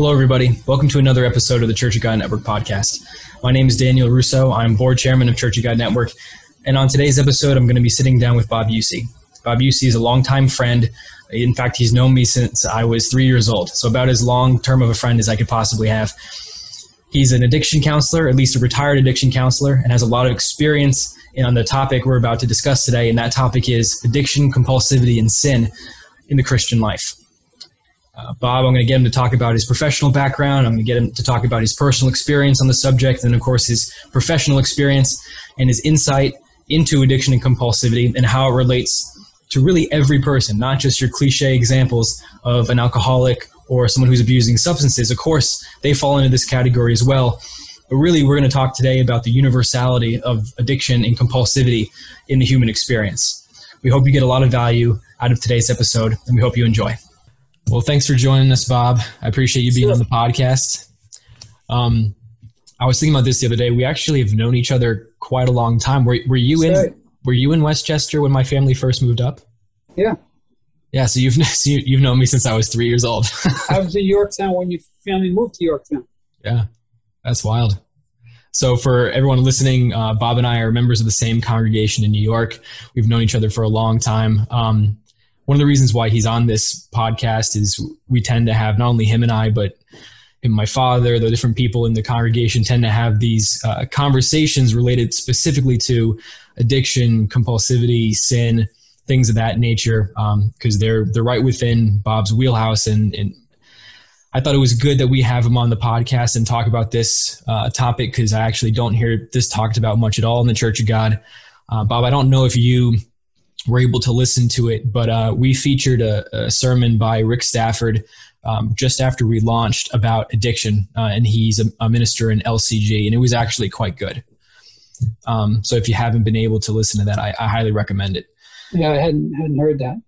Hello, everybody. Welcome to another episode of the Church of God Network podcast. My name is Daniel Russo. I'm board chairman of Church of God Network. And on today's episode, I'm going to be sitting down with Bob Usey. Bob Usey is a longtime friend. In fact, he's known me since I was three years old, so about as long term of a friend as I could possibly have. He's an addiction counselor, at least a retired addiction counselor, and has a lot of experience on the topic we're about to discuss today. And that topic is addiction, compulsivity, and sin in the Christian life. Uh, Bob, I'm going to get him to talk about his professional background. I'm going to get him to talk about his personal experience on the subject, and of course, his professional experience and his insight into addiction and compulsivity and how it relates to really every person, not just your cliche examples of an alcoholic or someone who's abusing substances. Of course, they fall into this category as well. But really, we're going to talk today about the universality of addiction and compulsivity in the human experience. We hope you get a lot of value out of today's episode, and we hope you enjoy. Well, thanks for joining us, Bob. I appreciate you being sure. on the podcast. Um, I was thinking about this the other day. We actually have known each other quite a long time. Were, were you in Were you in Westchester when my family first moved up? Yeah. Yeah. So you've so you've known me since I was three years old. I was in Yorktown when your family moved to Yorktown. Yeah, that's wild. So for everyone listening, uh, Bob and I are members of the same congregation in New York. We've known each other for a long time. Um, one of the reasons why he's on this podcast is we tend to have not only him and I, but my father, the different people in the congregation tend to have these uh, conversations related specifically to addiction, compulsivity, sin, things of that nature, because um, they're they're right within Bob's wheelhouse. And, and, I thought it was good that we have him on the podcast and talk about this uh, topic because I actually don't hear this talked about much at all in the Church of God. Uh, Bob, I don't know if you were able to listen to it, but uh, we featured a, a, sermon by Rick Stafford um, just after we launched about addiction, uh, and he's a, a, minister in LCG, and it was actually quite good. Um, so if you haven't been able to listen to that, I, I, highly recommend it. Yeah, I hadn't hadn't heard that.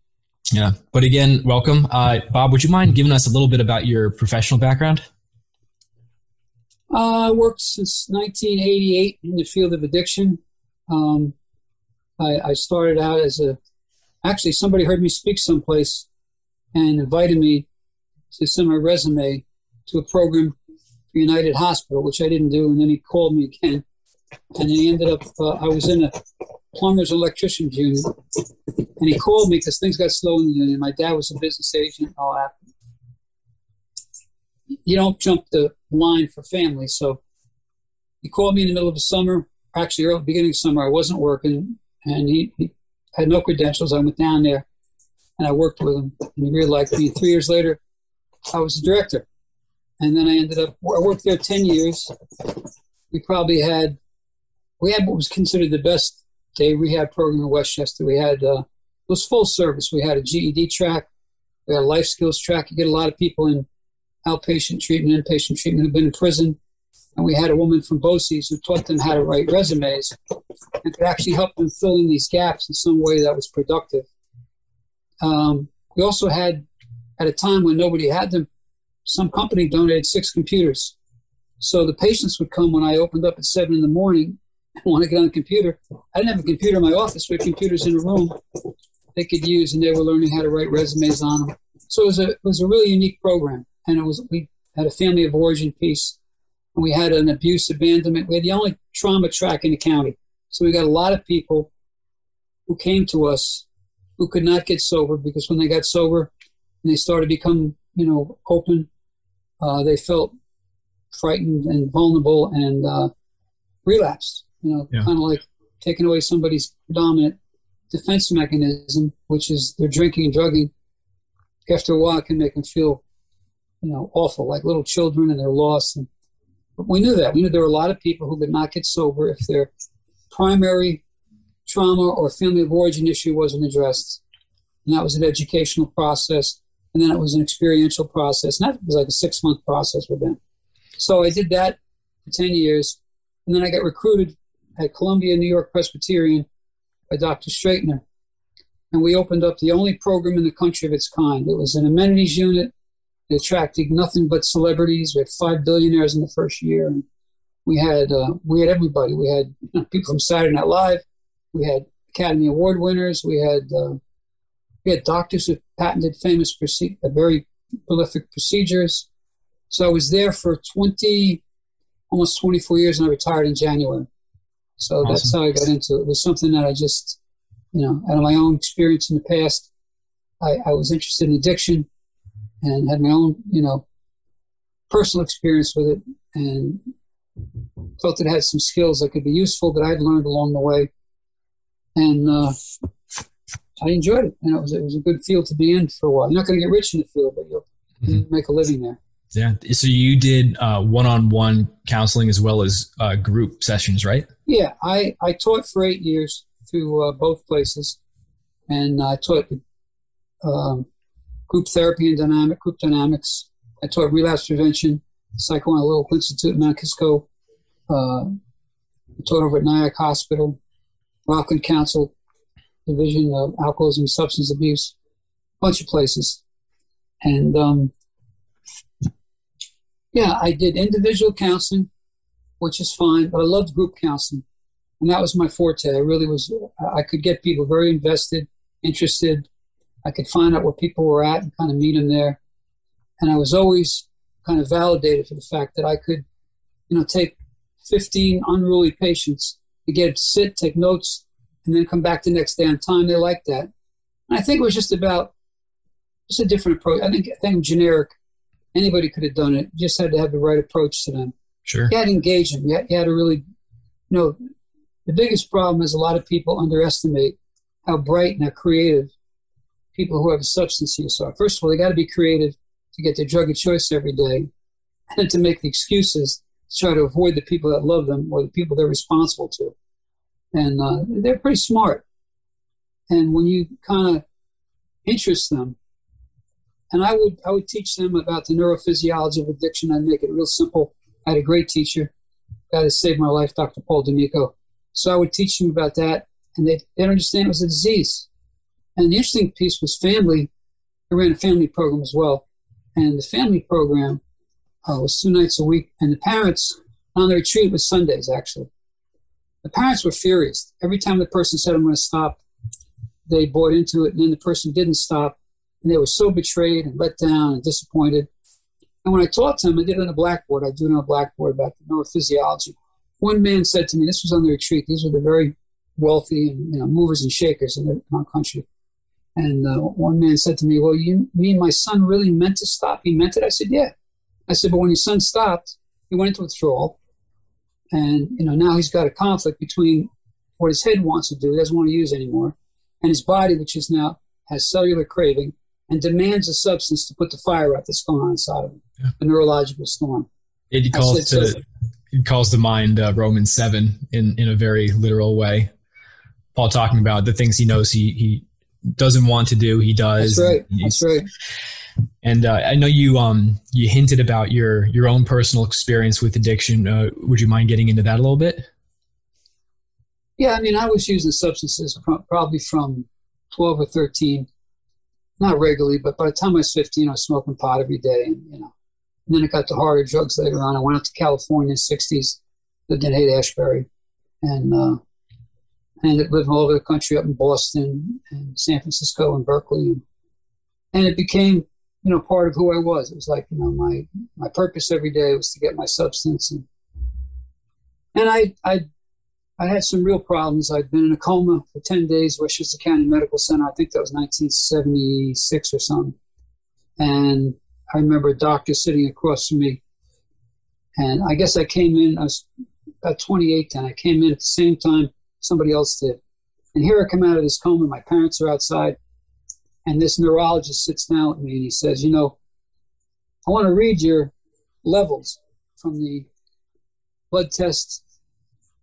Yeah, but again, welcome, uh, Bob. Would you mind giving us a little bit about your professional background? Uh, I worked since 1988 in the field of addiction. Um, I, I started out as a actually somebody heard me speak someplace and invited me to send my resume to a program for United Hospital, which I didn't do, and then he called me again, and he ended up uh, I was in a plumbers electricians union, and he called me because things got slow in the union. My dad was a business agent and all that. You don't jump the line for family, so he called me in the middle of the summer. Actually, early beginning of summer, I wasn't working and he, he, had no credentials. I went down there and I worked with him, and he really liked me. Three years later, I was the director, and then I ended up. I worked there ten years. We probably had we had what was considered the best day rehab program in Westchester. We had uh, it was full service. We had a GED track, we had a life skills track. You get a lot of people in outpatient treatment, inpatient treatment who've been in prison and we had a woman from BOCES who taught them how to write resumes and could actually help them fill in these gaps in some way that was productive. Um, we also had, at a time when nobody had them, some company donated six computers. So the patients would come when I opened up at seven in the morning and want to get on the computer. I didn't have a computer in my office, but computers in a room they could use, and they were learning how to write resumes on them. So it was a it was a really unique program, and it was we had a family of origin piece we had an abuse abandonment. We had the only trauma track in the county. So we got a lot of people who came to us who could not get sober because when they got sober and they started to become, you know, open, uh, they felt frightened and vulnerable and uh, relapsed. You know, yeah. kind of like taking away somebody's dominant defense mechanism, which is their drinking and drugging. After a while, can make them feel, you know, awful, like little children, and they're lost. And but we knew that. We knew there were a lot of people who could not get sober if their primary trauma or family of origin issue wasn't addressed. And that was an educational process. And then it was an experiential process. And that was like a six month process with them. So I did that for 10 years. And then I got recruited at Columbia New York Presbyterian by Dr. Straightner. And we opened up the only program in the country of its kind. It was an amenities unit attracting nothing but celebrities. We had five billionaires in the first year. And we had uh, we had everybody. We had people from Saturday Night Live. We had Academy Award winners. We had uh, we had doctors who patented famous proce- uh, very prolific procedures. So I was there for 20, almost 24 years, and I retired in January. So awesome. that's how I got into it. It was something that I just, you know, out of my own experience in the past, I, I was interested in addiction and had my own, you know, personal experience with it and felt that it had some skills that could be useful that I'd learned along the way. And uh, I enjoyed it. And it was, it was a good field to be in for a while. You're not going to get rich in the field, but you'll mm-hmm. make a living there. Yeah. So you did uh, one-on-one counseling as well as uh, group sessions, right? Yeah. I, I taught for eight years through uh, both places. And I taught um, group therapy and dynamic group dynamics. I taught relapse prevention, Psychoanalytical Institute in Mount Kisco. Uh, I taught over at Nyack Hospital, Rockland Council, Division of Alcoholism and Substance Abuse, a bunch of places. And um, yeah, I did individual counseling, which is fine, but I loved group counseling. And that was my forte. I really was, I could get people very invested, interested. I could find out where people were at and kind of meet them there. And I was always kind of validated for the fact that I could, you know, take 15 unruly patients to get to sit, take notes, and then come back the next day on time. They liked that. And I think it was just about just a different approach. I think I think generic. Anybody could have done it. You just had to have the right approach to them. Sure. You had to engage them. You had, you had to really, you know, the biggest problem is a lot of people underestimate how bright and how creative people who have a substance use are. First of all, they got to be creative to get their drug of choice every day and to make the excuses to try to avoid the people that love them or the people they're responsible to and uh, they're pretty smart. And when you kind of interest them, and I would I would teach them about the neurophysiology of addiction. I'd make it real simple. I had a great teacher, that saved my life, Dr. Paul D'Amico. So I would teach them about that, and they they understand it was a disease. And the interesting piece was family. I ran a family program as well, and the family program uh, was two nights a week, and the parents on the retreat was Sundays actually. The parents were furious. Every time the person said, I'm going to stop, they bought into it, and then the person didn't stop, and they were so betrayed and let down and disappointed. And when I taught them, I did it on a blackboard. I do it on a blackboard about the neurophysiology. One man said to me, this was on the retreat, these were the very wealthy and you know, movers and shakers in, in our country. And uh, one man said to me, Well, you mean my son really meant to stop? He meant it? I said, Yeah. I said, But when your son stopped, he went into withdrawal and you know now he's got a conflict between what his head wants to do, he doesn't want to use anymore, and his body, which is now has cellular craving and demands a substance to put the fire out that's going on inside of him, yeah. a neurological storm. It calls said, to so, it calls to mind uh, Romans seven in in a very literal way. Paul talking about the things he knows he he doesn't want to do, he does. That's right. That's right. And uh, I know you um, you hinted about your your own personal experience with addiction. Uh, would you mind getting into that a little bit? Yeah, I mean, I was using substances probably from twelve or thirteen, not regularly, but by the time I was fifteen, I was smoking pot every day, and you know. And then it got to harder drugs later on. I went out to California in the '60s, lived in Haight Ashbury, and uh, Ended up living all over the country, up in Boston and San Francisco and Berkeley, and, and it became you know, part of who I was. It was like, you know, my my purpose every day was to get my substance and and I I I had some real problems. I'd been in a coma for ten days, Westchester County Medical Center. I think that was 1976 or something. And I remember a doctor sitting across from me. And I guess I came in, I was about 28 then. I came in at the same time somebody else did. And here I come out of this coma. And my parents are outside. And this neurologist sits down with me and he says, You know, I want to read your levels from the blood tests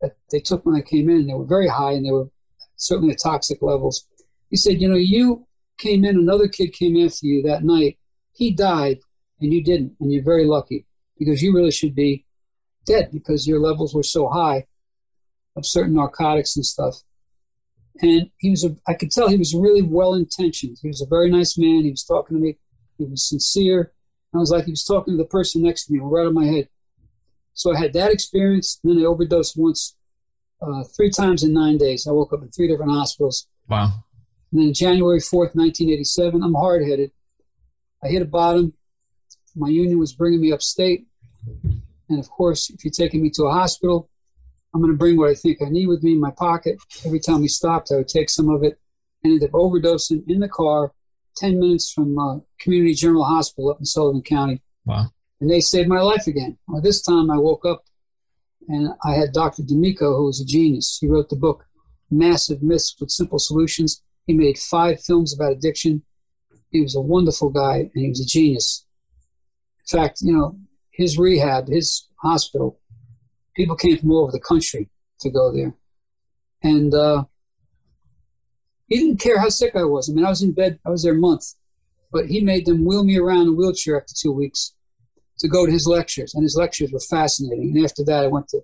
that they took when I came in. They were very high and they were certainly at toxic levels. He said, You know, you came in, another kid came after you that night. He died and you didn't. And you're very lucky because you really should be dead because your levels were so high of certain narcotics and stuff. And he was, a, I could tell he was really well intentioned. He was a very nice man. He was talking to me. He was sincere. I was like he was talking to the person next to me, right on my head. So I had that experience. And then I overdosed once, uh, three times in nine days. I woke up in three different hospitals. Wow. And then January 4th, 1987, I'm hard headed. I hit a bottom, My union was bringing me upstate. And of course, if you're taking me to a hospital, I'm going to bring what I think I need with me in my pocket. Every time we stopped, I would take some of it and ended up overdosing in the car 10 minutes from uh, Community General Hospital up in Sullivan County. Wow. And they saved my life again. Well, this time I woke up and I had Dr. D'Amico, who was a genius. He wrote the book Massive Myths with Simple Solutions. He made five films about addiction. He was a wonderful guy and he was a genius. In fact, you know, his rehab, his hospital, people came from all over the country to go there. And uh, he didn't care how sick I was. I mean, I was in bed, I was there a month, but he made them wheel me around in a wheelchair after two weeks to go to his lectures. And his lectures were fascinating. And after that, I went to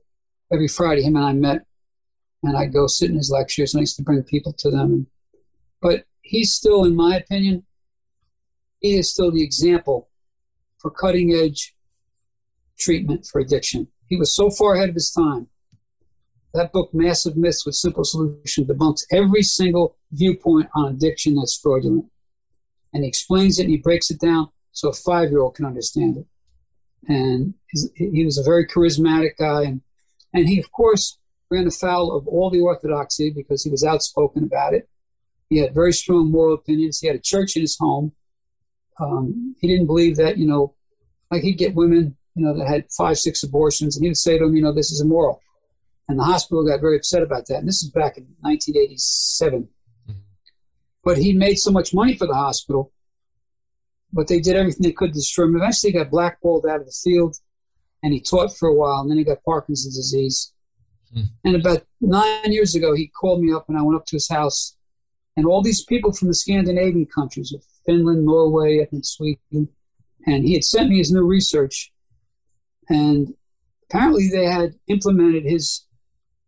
every Friday, him and I met, and I'd go sit in his lectures, and I used to bring people to them. But he's still, in my opinion, he is still the example for cutting edge treatment for addiction. He was so far ahead of his time. That book, Massive Myths with Simple Solution, debunks every single viewpoint on addiction that's fraudulent. And he explains it and he breaks it down so a five year old can understand it. And he was a very charismatic guy. And, and he, of course, ran afoul of all the orthodoxy because he was outspoken about it. He had very strong moral opinions. He had a church in his home. Um, he didn't believe that, you know, like he'd get women, you know, that had five, six abortions, and he would say to them, you know, this is immoral. And the hospital got very upset about that. And this is back in 1987. Mm-hmm. But he made so much money for the hospital, but they did everything they could to destroy him. Eventually, he got blackballed out of the field, and he taught for a while, and then he got Parkinson's disease. Mm. And about nine years ago, he called me up, and I went up to his house, and all these people from the Scandinavian countries, of Finland, Norway, I think Sweden, and he had sent me his new research, and apparently they had implemented his,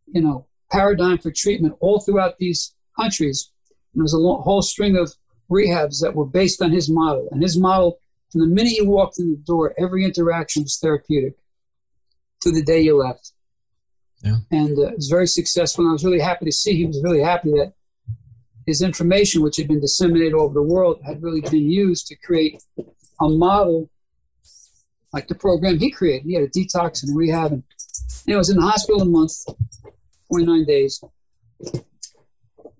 you know, paradigm for treatment all throughout these countries. And there was a whole string of rehabs that were based on his model, and his model, from the minute you walked in the door, every interaction was therapeutic to the day you left. Yeah. And uh, it was very successful. And I was really happy to see he was really happy that his information, which had been disseminated all over the world, had really been used to create a model like the program he created. He had a detox and rehab, and, and I was in the hospital a month, 29 days.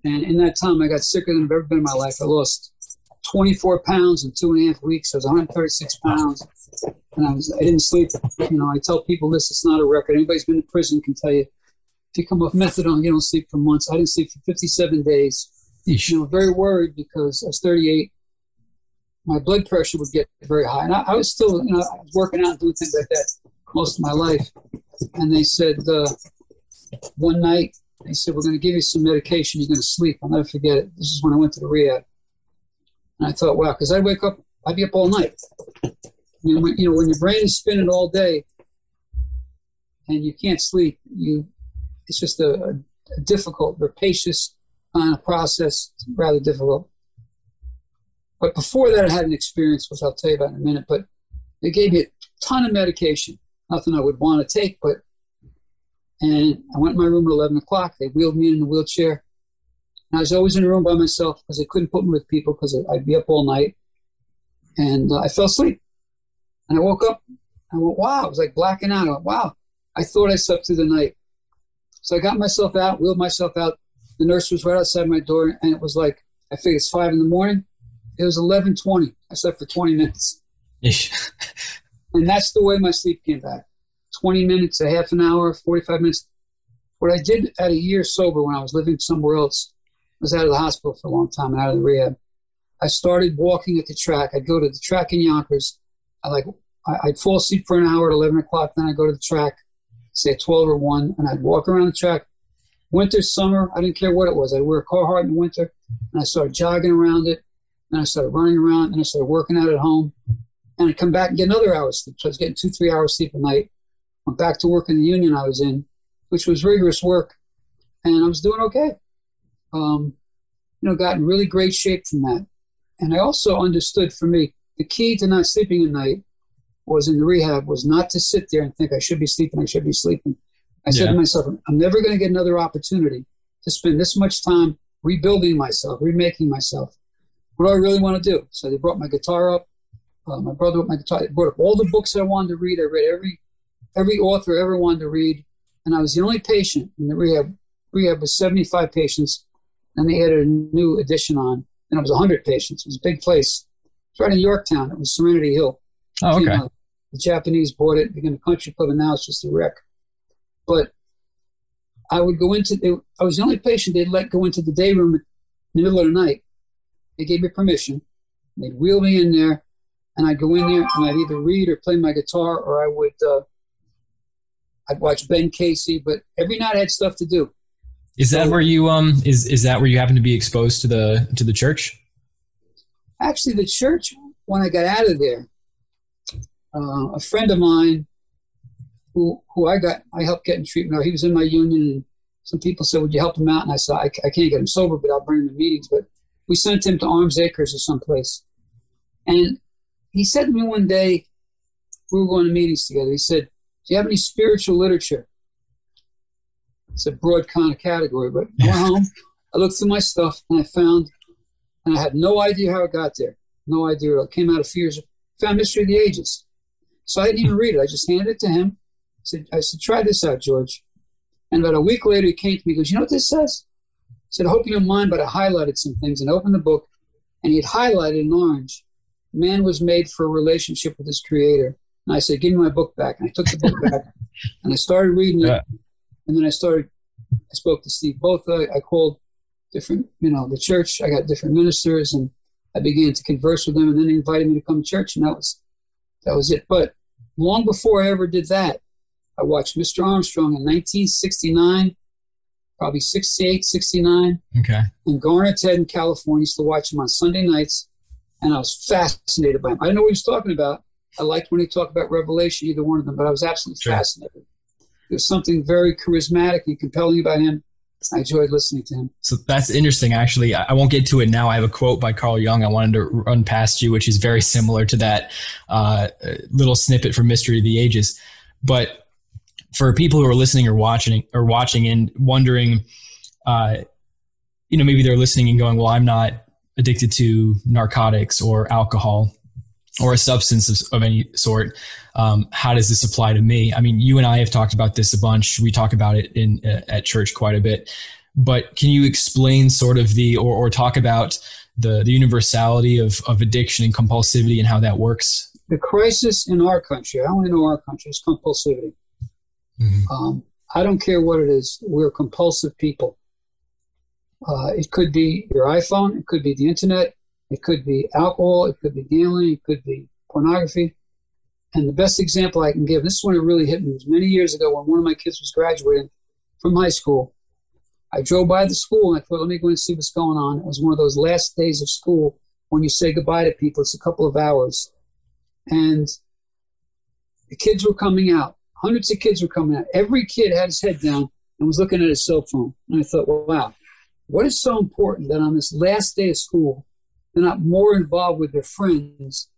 And in that time, I got sicker than I've ever been in my life. I lost 24 pounds in two and a half weeks. I was 136 pounds, and I was I didn't sleep. You know, I tell people this; it's not a record. Anybody's been in prison can tell you. If you come off methadone, you don't sleep for months. I didn't sleep for 57 days. You know, very worried because I was 38. My blood pressure would get very high, and I, I was still, you know, working out and doing things like that most of my life. And they said uh, one night, they said, "We're going to give you some medication. You're going to sleep." I'll never forget it. This is when I went to the rehab, and I thought, "Wow," because I'd wake up, I'd be up all night. I mean, when, you know, when your brain is spinning all day and you can't sleep, you it's just a, a, difficult, rapacious kind of process. Rather difficult. But before that, I had an experience, which I'll tell you about in a minute. But they gave me a ton of medication, nothing I would want to take. But and I went in my room at 11 o'clock. They wheeled me in a wheelchair. And I was always in a room by myself because they couldn't put me with people because I'd be up all night. And uh, I fell asleep. And I woke up. I went, wow. I was like blacking out. I went, wow. I thought I slept through the night. So I got myself out, wheeled myself out. The nurse was right outside my door, and it was like I figured it's five in the morning. It was eleven twenty. I slept for twenty minutes, and that's the way my sleep came back. Twenty minutes, a half an hour, forty-five minutes. What I did at a year sober when I was living somewhere else I was out of the hospital for a long time and out of the rehab. I started walking at the track. I'd go to the track in Yonkers. I like I'd fall asleep for an hour at eleven o'clock. Then I'd go to the track, say twelve or one, and I'd walk around the track winter, summer, I didn't care what it was. I'd wear a Carhartt in the winter, and I started jogging around it, and I started running around, and I started working out at home, and I'd come back and get another hour sleep. So I was getting two, three hours sleep a night. Went back to work in the union I was in, which was rigorous work, and I was doing okay. Um, you know, got in really great shape from that. And I also understood for me the key to not sleeping at night was in the rehab was not to sit there and think I should be sleeping, I should be sleeping. I said to myself, I'm never going to get another opportunity to spend this much time rebuilding myself, remaking myself. What do I really want to do? So they brought my guitar up. uh, my brother with my guitar. I brought up all the books I wanted to read. I read every every author I ever wanted to read, and I was the only patient in the rehab. Rehab was 75 patients, and they added a new addition on, and it was 100 patients. It was a big place. It's right in Yorktown. It was Serenity Hill. Oh, okay. Know, the Japanese bought it, became a country club, and now it's just a wreck. But I would go into, they, I was the only patient they'd let go into the day room in the middle of the night. They gave me permission. They'd wheel me in there, and I'd go in there and I'd either read or play my guitar, or I would, uh, I'd watch Ben Casey. But every night I had stuff to do. Is that so, where you um is is that where you happen to be exposed to the to the church? Actually, the church when I got out of there, uh, a friend of mine who who I got I helped get in treatment. He was in my union, and some people said, "Would you help him out?" And I said, "I, I can't get him sober, but I'll bring him to meetings." But we sent him to Arms Acres or someplace, and he said to me one day, we were going to meetings together. He said, "Do you have any spiritual literature?" It's a broad kind of category, but I went home. I looked through my stuff and I found, and I had no idea how it got there. No idea. It came out a few years. Found Mystery of the Ages. So I didn't even read it. I just handed it to him. I said, I said, try this out, George. And about a week later, he came to me. He goes, you know what this says? I said, I hope you don't mind, but I highlighted some things and opened the book. And he had highlighted in orange, man was made for a relationship with his creator. And I said, give me my book back. And I took the book back and I started reading it. And then I started, I spoke to Steve Botha. I called different, you know, the church. I got different ministers and I began to converse with them. And then they invited me to come to church. And that was, that was it. But long before I ever did that, I watched Mr. Armstrong in 1969, probably 68, 69. Okay. In Garnet's Head in California. Used to watch him on Sunday nights, and I was fascinated by him. I didn't know what he was talking about. I liked when he talked about Revelation, either one of them, but I was absolutely sure. fascinated. There's something very charismatic and compelling about him. I enjoyed listening to him. So that's interesting, actually. I won't get to it now. I have a quote by Carl Jung I wanted to run past you, which is very similar to that uh, little snippet from Mystery of the Ages. But for people who are listening or watching or watching and wondering, uh, you know, maybe they're listening and going, "Well, I'm not addicted to narcotics or alcohol or a substance of, of any sort." Um, how does this apply to me? I mean, you and I have talked about this a bunch. We talk about it in uh, at church quite a bit. But can you explain sort of the or, or talk about the, the universality of, of addiction and compulsivity and how that works? The crisis in our country, I only know our country, is compulsivity. Mm-hmm. Um, I don't care what it is. We're compulsive people. Uh, it could be your iPhone. It could be the internet. It could be alcohol. It could be gambling. It could be pornography. And the best example I can give, this is when it really hit me, was many years ago when one of my kids was graduating from high school. I drove by the school and I thought, let me go and see what's going on. It was one of those last days of school when you say goodbye to people. It's a couple of hours. And the kids were coming out. Hundreds of kids were coming out. Every kid had his head down and was looking at his cell phone. And I thought, well, wow, what is so important that on this last day of school, they're not more involved with their friends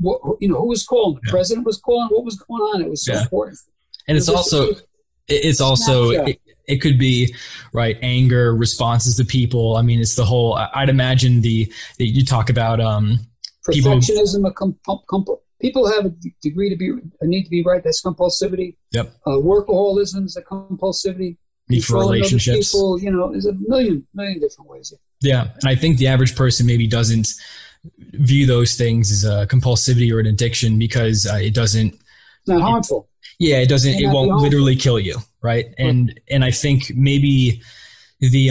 what, you know, who was calling? The yeah. president was calling. What was going on? It was so yeah. important. And it's it also, it's also, it, it, could be right anger, responses to people. I mean, it's the whole. I'd imagine the you talk about um, perfectionism. People, a comp, comp, people have a degree to be a need to be right. That's compulsivity. Yep. Uh, workaholism is a compulsivity. Need for relationships. People, you know, there's a million million different ways. Yeah, and I think the average person maybe doesn't view those things as a compulsivity or an addiction because uh, it doesn't. It's not harmful. It, yeah, it doesn't. It, it won't literally kill you, right? And and I think maybe the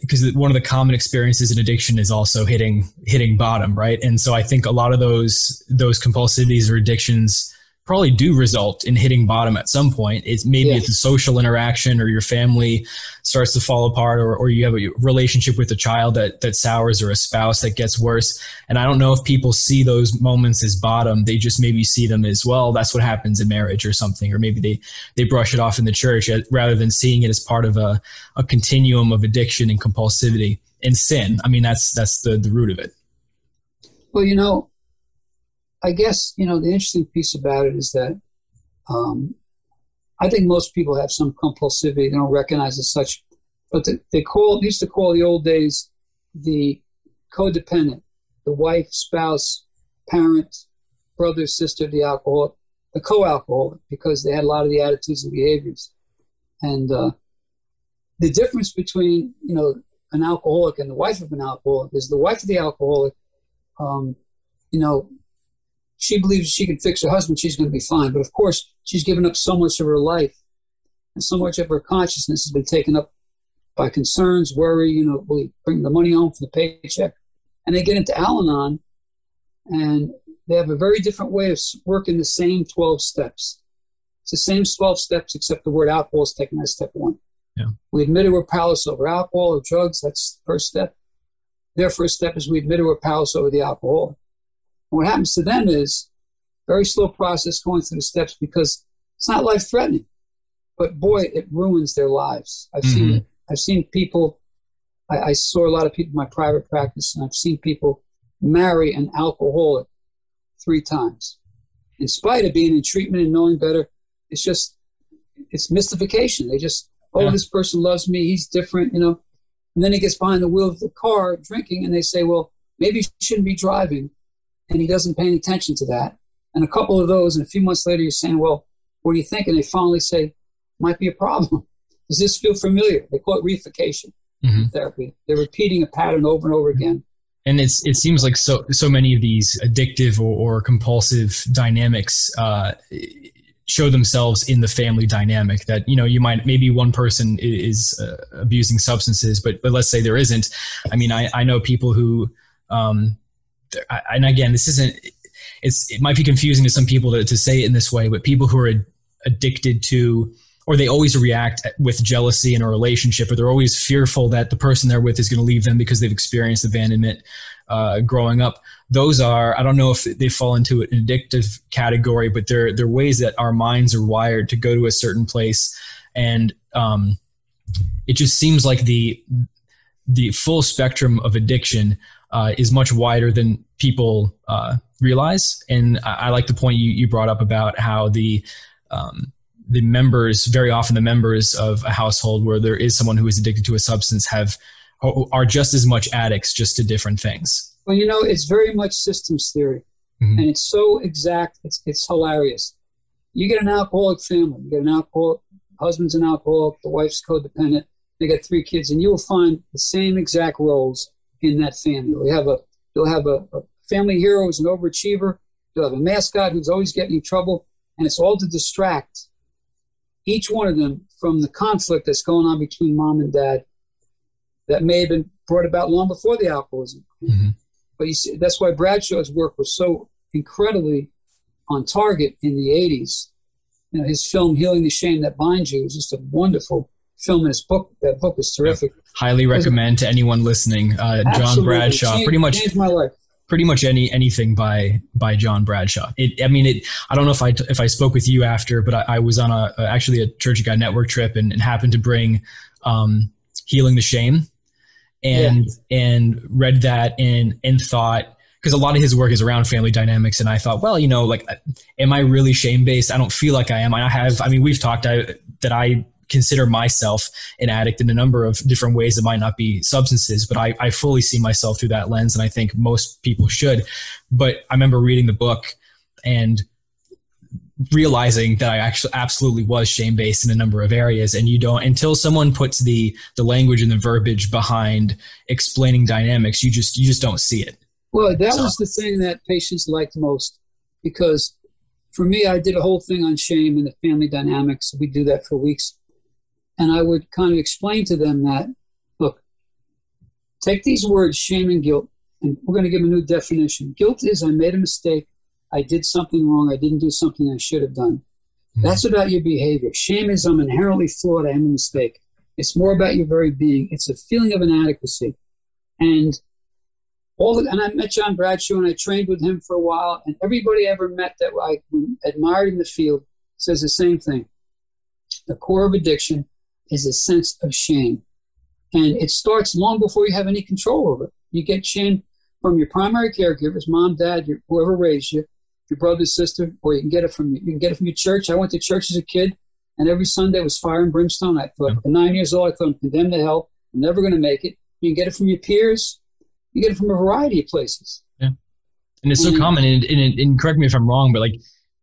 because uh, one of the common experiences in addiction is also hitting hitting bottom, right? And so I think a lot of those those compulsivities or addictions probably do result in hitting bottom at some point. It's maybe yeah. it's a social interaction or your family starts to fall apart or, or you have a relationship with a child that, that sours or a spouse that gets worse. And I don't know if people see those moments as bottom. They just maybe see them as well. That's what happens in marriage or something, or maybe they, they brush it off in the church rather than seeing it as part of a, a continuum of addiction and compulsivity and sin. I mean, that's, that's the, the root of it. Well, you know, I guess you know the interesting piece about it is that um, I think most people have some compulsivity; they don't recognize as such. But the, they call used to call the old days the codependent, the wife, spouse, parent, brother, sister, the alcoholic, the co-alcoholic, because they had a lot of the attitudes and behaviors. And uh, the difference between you know an alcoholic and the wife of an alcoholic is the wife of the alcoholic, um, you know, she believes she can fix her husband, she's going to be fine. But of course, she's given up so much of her life, and so much of her consciousness has been taken up by concerns, worry. You know, he bring the money home for the paycheck? And they get into Al-Anon, and they have a very different way of working the same 12 steps. It's the same 12 steps, except the word alcohol is taken as step one. Yeah. We admitted we're powerless over alcohol or drugs. That's the first step. Their first step is we admitted we're powerless over the alcohol. What happens to them is very slow process going through the steps because it's not life threatening, but boy, it ruins their lives. I've mm-hmm. seen it. I've seen people. I, I saw a lot of people in my private practice, and I've seen people marry an alcoholic three times. In spite of being in treatment and knowing better, it's just it's mystification. They just, oh, yeah. this person loves me, he's different, you know. And then he gets behind the wheel of the car drinking, and they say, well, maybe you shouldn't be driving. And he doesn't pay any attention to that. And a couple of those, and a few months later, you're saying, well, what do you think? And they finally say, might be a problem. Does this feel familiar? They call it reification mm-hmm. therapy. They're repeating a pattern over and over again and it's it seems like so so many of these addictive or, or compulsive dynamics uh, show themselves in the family dynamic that you know you might maybe one person is uh, abusing substances but but let's say there isn't i mean i i know people who um and again this isn't it's it might be confusing to some people to, to say it in this way but people who are addicted to or they always react with jealousy in a relationship, or they're always fearful that the person they're with is going to leave them because they've experienced abandonment uh, growing up. Those are I don't know if they fall into an addictive category, but they're they're ways that our minds are wired to go to a certain place, and um, it just seems like the the full spectrum of addiction uh, is much wider than people uh, realize. And I, I, like the point you, you brought up about how the um, the members, very often the members of a household where there is someone who is addicted to a substance have are just as much addicts, just to different things. Well, you know, it's very much systems theory, mm-hmm. and it's so exact. It's it's hilarious. You get an alcoholic family. You get an alcoholic husband's an alcoholic, the wife's codependent. They got three kids, and you will find the same exact roles in that family. You'll have a you'll have a, a family hero who's an overachiever. You'll have a mascot who's always getting in trouble, and it's all to distract each one of them from the conflict that's going on between mom and dad that may have been brought about long before the alcoholism. Mm-hmm. But you see, that's why Bradshaw's work was so incredibly on target in the 80s. You know, his film Healing the Shame That Binds You is just a wonderful film. this book, that book is terrific. Highly recommend to anyone listening. Uh, John Bradshaw, changed, pretty much changed my life pretty much any anything by by John Bradshaw. It, I mean, it. I don't know if I if I spoke with you after, but I, I was on a actually a Church of God Network trip and, and happened to bring um, "Healing the Shame," and yeah. and read that and and thought because a lot of his work is around family dynamics, and I thought, well, you know, like, am I really shame based? I don't feel like I am. I have. I mean, we've talked I, that I consider myself an addict in a number of different ways that might not be substances, but I, I fully see myself through that lens, and I think most people should. But I remember reading the book and realizing that I actually absolutely was shame based in a number of areas and you don't until someone puts the the language and the verbiage behind explaining dynamics you just you just don't see it well that so. was the thing that patients liked most because for me I did a whole thing on shame and the family dynamics we do that for weeks and I would kind of explain to them that, look, take these words, shame and guilt, and we're going to give them a new definition. Guilt is I made a mistake. I did something wrong. I didn't do something I should have done. Mm-hmm. That's about your behavior. Shame is I'm inherently flawed. I am a mistake. It's more about your very being. It's a feeling of inadequacy. And all the, and I met John Bradshaw and I trained with him for a while. And everybody I ever met that I admired in the field says the same thing. The core of addiction is a sense of shame. And it starts long before you have any control over it. You get shame from your primary caregivers, mom, dad, your, whoever raised you, your brother, sister, or you can get it from you can get it from your church. I went to church as a kid, and every Sunday was fire and brimstone. I thought, at nine years old, I thought I'm condemned to hell. I'm never going to make it. You can get it from your peers. You get it from a variety of places. Yeah. And it's so and, common, and, and, and correct me if I'm wrong, but like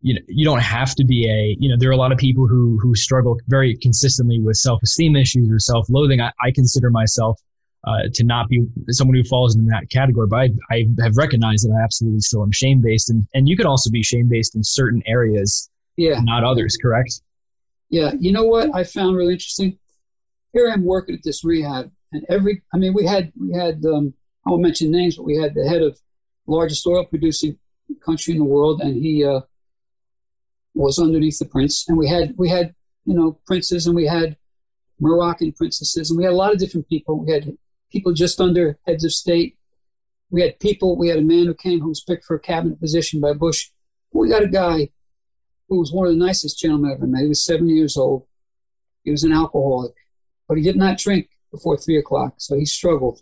you know you don't have to be a you know there are a lot of people who who struggle very consistently with self-esteem issues or self-loathing. I, I consider myself uh, to not be someone who falls in that category but I, I have recognized that i absolutely still am shame-based and, and you can also be shame-based in certain areas yeah. not others correct? Yeah. You know what i found really interesting? Here i'm working at this rehab and every i mean we had we had um, i won't mention names but we had the head of largest oil producing country in the world and he uh, was underneath the prince, and we had we had you know princes, and we had Moroccan princesses, and we had a lot of different people. We had people just under heads of state. We had people. We had a man who came who was picked for a cabinet position by Bush. We got a guy who was one of the nicest gentlemen I ever met. He was seven years old. He was an alcoholic, but he did not drink before three o'clock, so he struggled.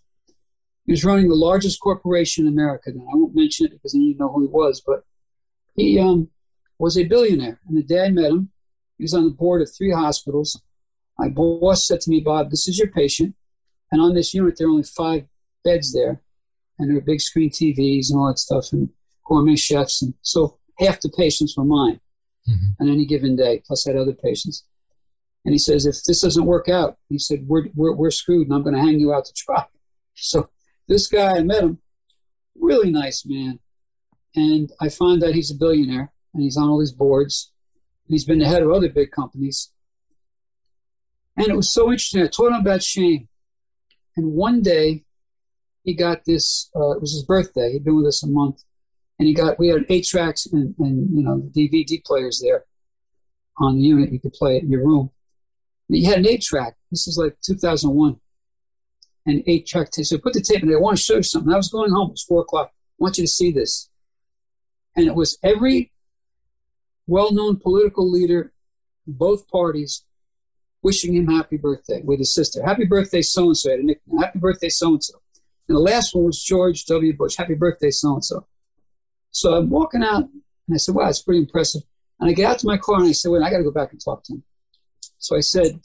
He was running the largest corporation in America. Then I won't mention it because then you know who he was, but he um was a billionaire. And the day I met him, he was on the board of three hospitals. My boss said to me, Bob, this is your patient. And on this unit, there are only five beds there. And there are big screen TVs and all that stuff and gourmet chefs. And so half the patients were mine mm-hmm. on any given day, plus I had other patients. And he says, if this doesn't work out, he said, we're, we're, we're screwed and I'm going to hang you out to dry. So this guy, I met him, really nice man. And I find that he's a billionaire and he's on all these boards. He's been the head of other big companies. And it was so interesting. I taught him about shame. And one day, he got this. Uh, it was his birthday. He'd been with us a month, and he got. We had eight tracks and, and you know DVD players there on the unit. You could play it in your room. And he had an eight track. This is like 2001, and eight track tape. So put the tape in there. I want to show you something. I was going home. It was four o'clock. I want you to see this. And it was every well-known political leader, both parties, wishing him happy birthday with his sister. Happy birthday, so and so. Had a nickname. Happy birthday, so and so. And the last one was George W. Bush. Happy birthday, so and so. So I'm walking out, and I said, "Wow, it's pretty impressive." And I get out to my car, and I said, "Wait, I got to go back and talk to him." So I said,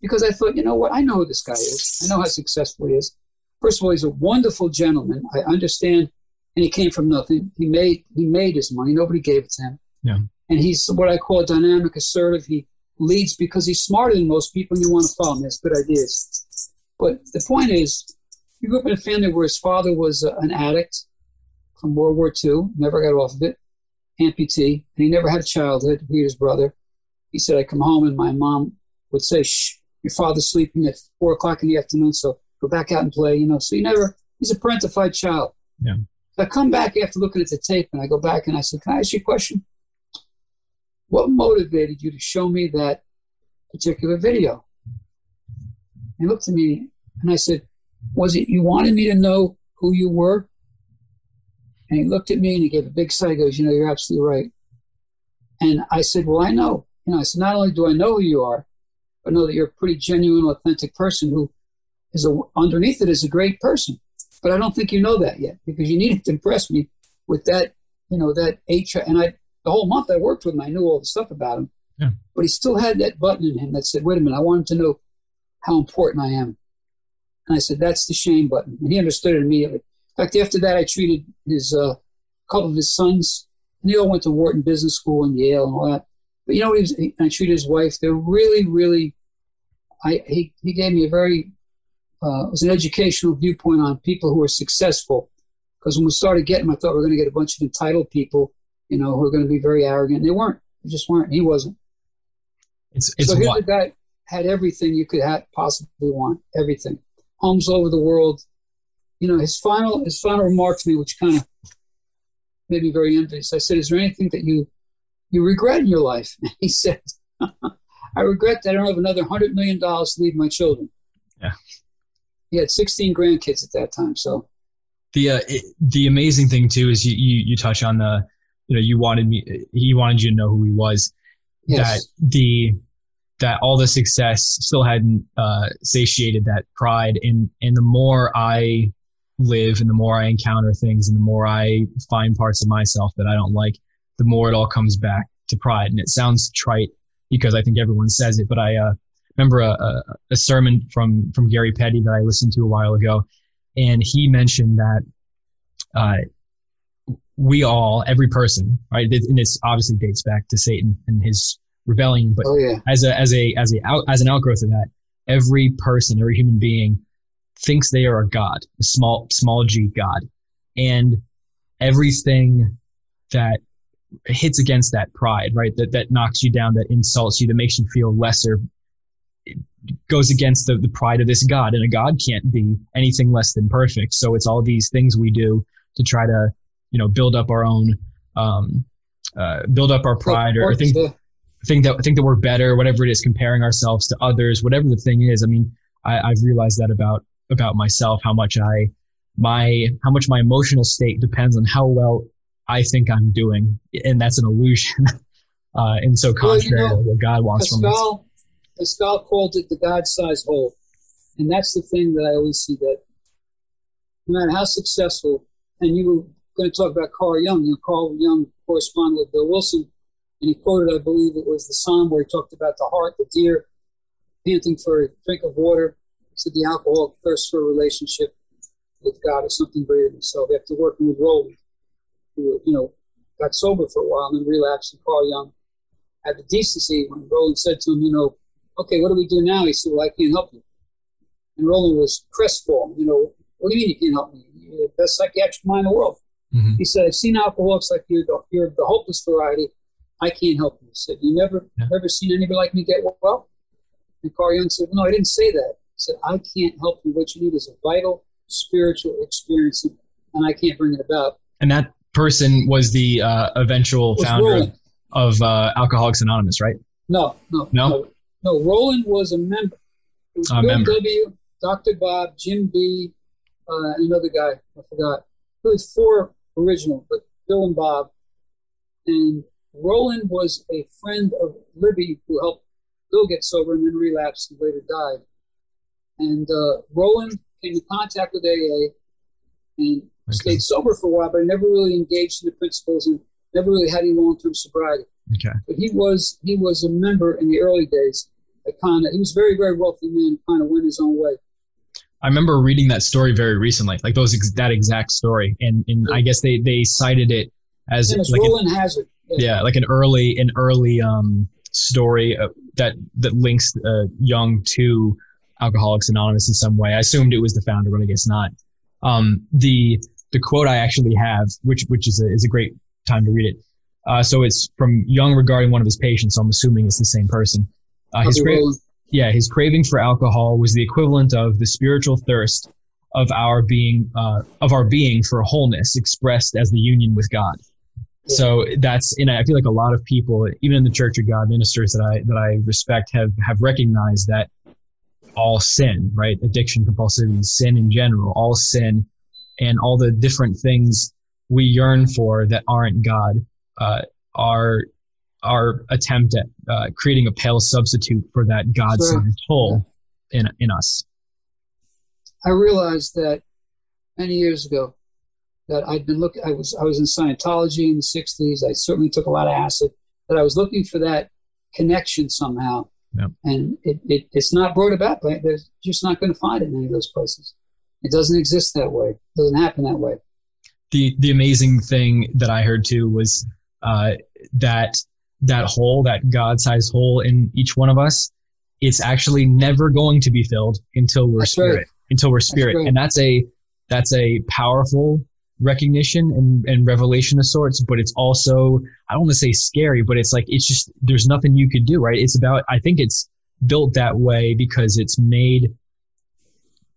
because I thought, you know what? I know who this guy is. I know how successful he is. First of all, he's a wonderful gentleman. I understand, and he came from nothing. He made he made his money. Nobody gave it to him. Yeah and he's what I call a dynamic, assertive. He leads because he's smarter than most people, and you want to follow him. He has good ideas. But the point is, he grew up in a family where his father was an addict from World War II, never got off of it, amputee, and he never had a childhood. He and his brother. He said, I come home and my mom would say, Shh, your father's sleeping at four o'clock in the afternoon, so go back out and play, you know. So he never, he's a parentified child. Yeah. I come back after looking at the tape and I go back and I said, Can I ask you a question? What motivated you to show me that particular video? He looked at me and I said, Was it you wanted me to know who you were? And he looked at me and he gave a big sigh. He goes, You know, you're absolutely right. And I said, Well, I know. You know, I said, Not only do I know who you are, but I know that you're a pretty genuine, authentic person who is a, underneath it is a great person. But I don't think you know that yet because you needed to impress me with that, you know, that H. And I, the whole month I worked with him, I knew all the stuff about him. Yeah. But he still had that button in him that said, wait a minute, I want him to know how important I am. And I said, that's the shame button. And he understood it immediately. In fact, after that, I treated his uh, couple of his sons, and they all went to Wharton Business School and Yale and all that. But you know, he was, he, I treated his wife. They're really, really. I he he gave me a very uh, it was an educational viewpoint on people who are successful. Because when we started getting them, I thought we were going to get a bunch of entitled people you know, who are going to be very arrogant. They weren't. They just weren't. He wasn't. It's, it's so here's a guy had everything you could have, possibly want. Everything. Homes all over the world. You know, his final his final remark to me, which kind of made me very envious. I said, "Is there anything that you you regret in your life?" And he said, "I regret that I don't have another hundred million dollars to leave my children." Yeah. He had 16 grandkids at that time, so the uh, it, the amazing thing too is you, you you touch on the you know you wanted me he wanted you to know who he was. Yes. that the that all the success still hadn't uh, satiated that pride. And and the more i live and the more i encounter things and the more i find parts of myself that i don't like the more it all comes back to pride. And it sounds trite because i think everyone says it but i uh, remember a, a, a sermon from from gary petty that i listened to a while ago. And he mentioned that uh, we all, every person, right? And this obviously dates back to Satan and his rebellion. But oh, yeah. as a as a as a out, as an outgrowth of that, every person, every human being, thinks they are a god, a small small g god, and everything that hits against that pride, right? That that knocks you down, that insults you, that makes you feel lesser, goes against the, the pride of this God. And a God can't be anything less than perfect. So it's all these things we do to try to, you know, build up our own, um, uh, build up our pride or, or think, think that think that we're better, whatever it is, comparing ourselves to others, whatever the thing is. I mean, I, I've realized that about about myself, how much I my how much my emotional state depends on how well I think I'm doing, and that's an illusion. uh, and so contrary well, you know, to what God wants Pascal, from us. Pascal called it the God-sized hole, and that's the thing that I always see that no matter how successful, and you were going to talk about Carl Jung. You know, Carl Jung corresponded with Bill Wilson, and he quoted, I believe it was the psalm where he talked about the heart, the deer panting for a drink of water. Said the alcoholic thirst for a relationship with God or something greater than himself. After working with Roland, who you know got sober for a while and then relapsed, and Carl Jung had the decency when Roland said to him, you know, okay, what do we do now? He said, well, I can't help you. And Roland was crestfallen. You know, what do you mean you can't help me? You're the best psychiatric mind in the world. Mm-hmm. He said, I've seen alcoholics like you. You're the hopeless variety. I can't help you. He said, you never, yeah. never seen anybody like me get well? And Carl Jung said, no, I didn't say that. He said, I can't help you. What you need is a vital spiritual experience, and I can't bring it about. And that person was the uh, eventual founder Roland. of uh, Alcoholics Anonymous, right? No, no, no, no. no Roland was a member. It was a Bill member. W, Dr. Bob, Jim B, uh, another guy. I forgot. It was four original, but Bill and Bob. And Roland was a friend of Libby who helped Bill get sober and then relapsed and later died. And uh, Roland came in contact with AA and okay. stayed sober for a while, but never really engaged in the principles and never really had any long term sobriety. Okay. But he was he was a member in the early days. Kind of, he was a very very wealthy man. Kind of went his own way. I remember reading that story very recently, like those that exact story, and and. I guess they they cited it as like Roland an, Hazard. Yeah. yeah. like an early an early um story uh, that that links uh, Jung to Alcoholics Anonymous in some way. I assumed it was the founder, but I guess not. Um, the the quote I actually have, which which is a is a great time to read it. Uh, so it's from Jung regarding one of his patients. So I'm assuming it's the same person. Uh, his cra- yeah, his craving for alcohol was the equivalent of the spiritual thirst of our being uh, of our being for wholeness expressed as the union with God. Yeah. So that's and I feel like a lot of people, even in the Church of God ministers that I that I respect, have have recognized that all sin, right? Addiction, compulsivity, sin in general, all sin, and all the different things we yearn for that aren't God uh, are our attempt at uh, creating a pale substitute for that God-sized sure. hole in in us. I realized that many years ago that I'd been looking. I was I was in Scientology in the '60s. I certainly took a lot of acid. That I was looking for that connection somehow Yep. And it, it, it's not brought about by, they're just not going to find it in any of those places. It doesn't exist that way. It doesn't happen that way. The, the amazing thing that I heard too was uh, that that hole, that God-sized hole in each one of us, it's actually never going to be filled until we're that's spirit, right. until we're spirit, that's and that's a that's a powerful recognition and, and revelation of sorts, but it's also, I don't want to say scary, but it's like, it's just, there's nothing you could do, right? It's about, I think it's built that way because it's made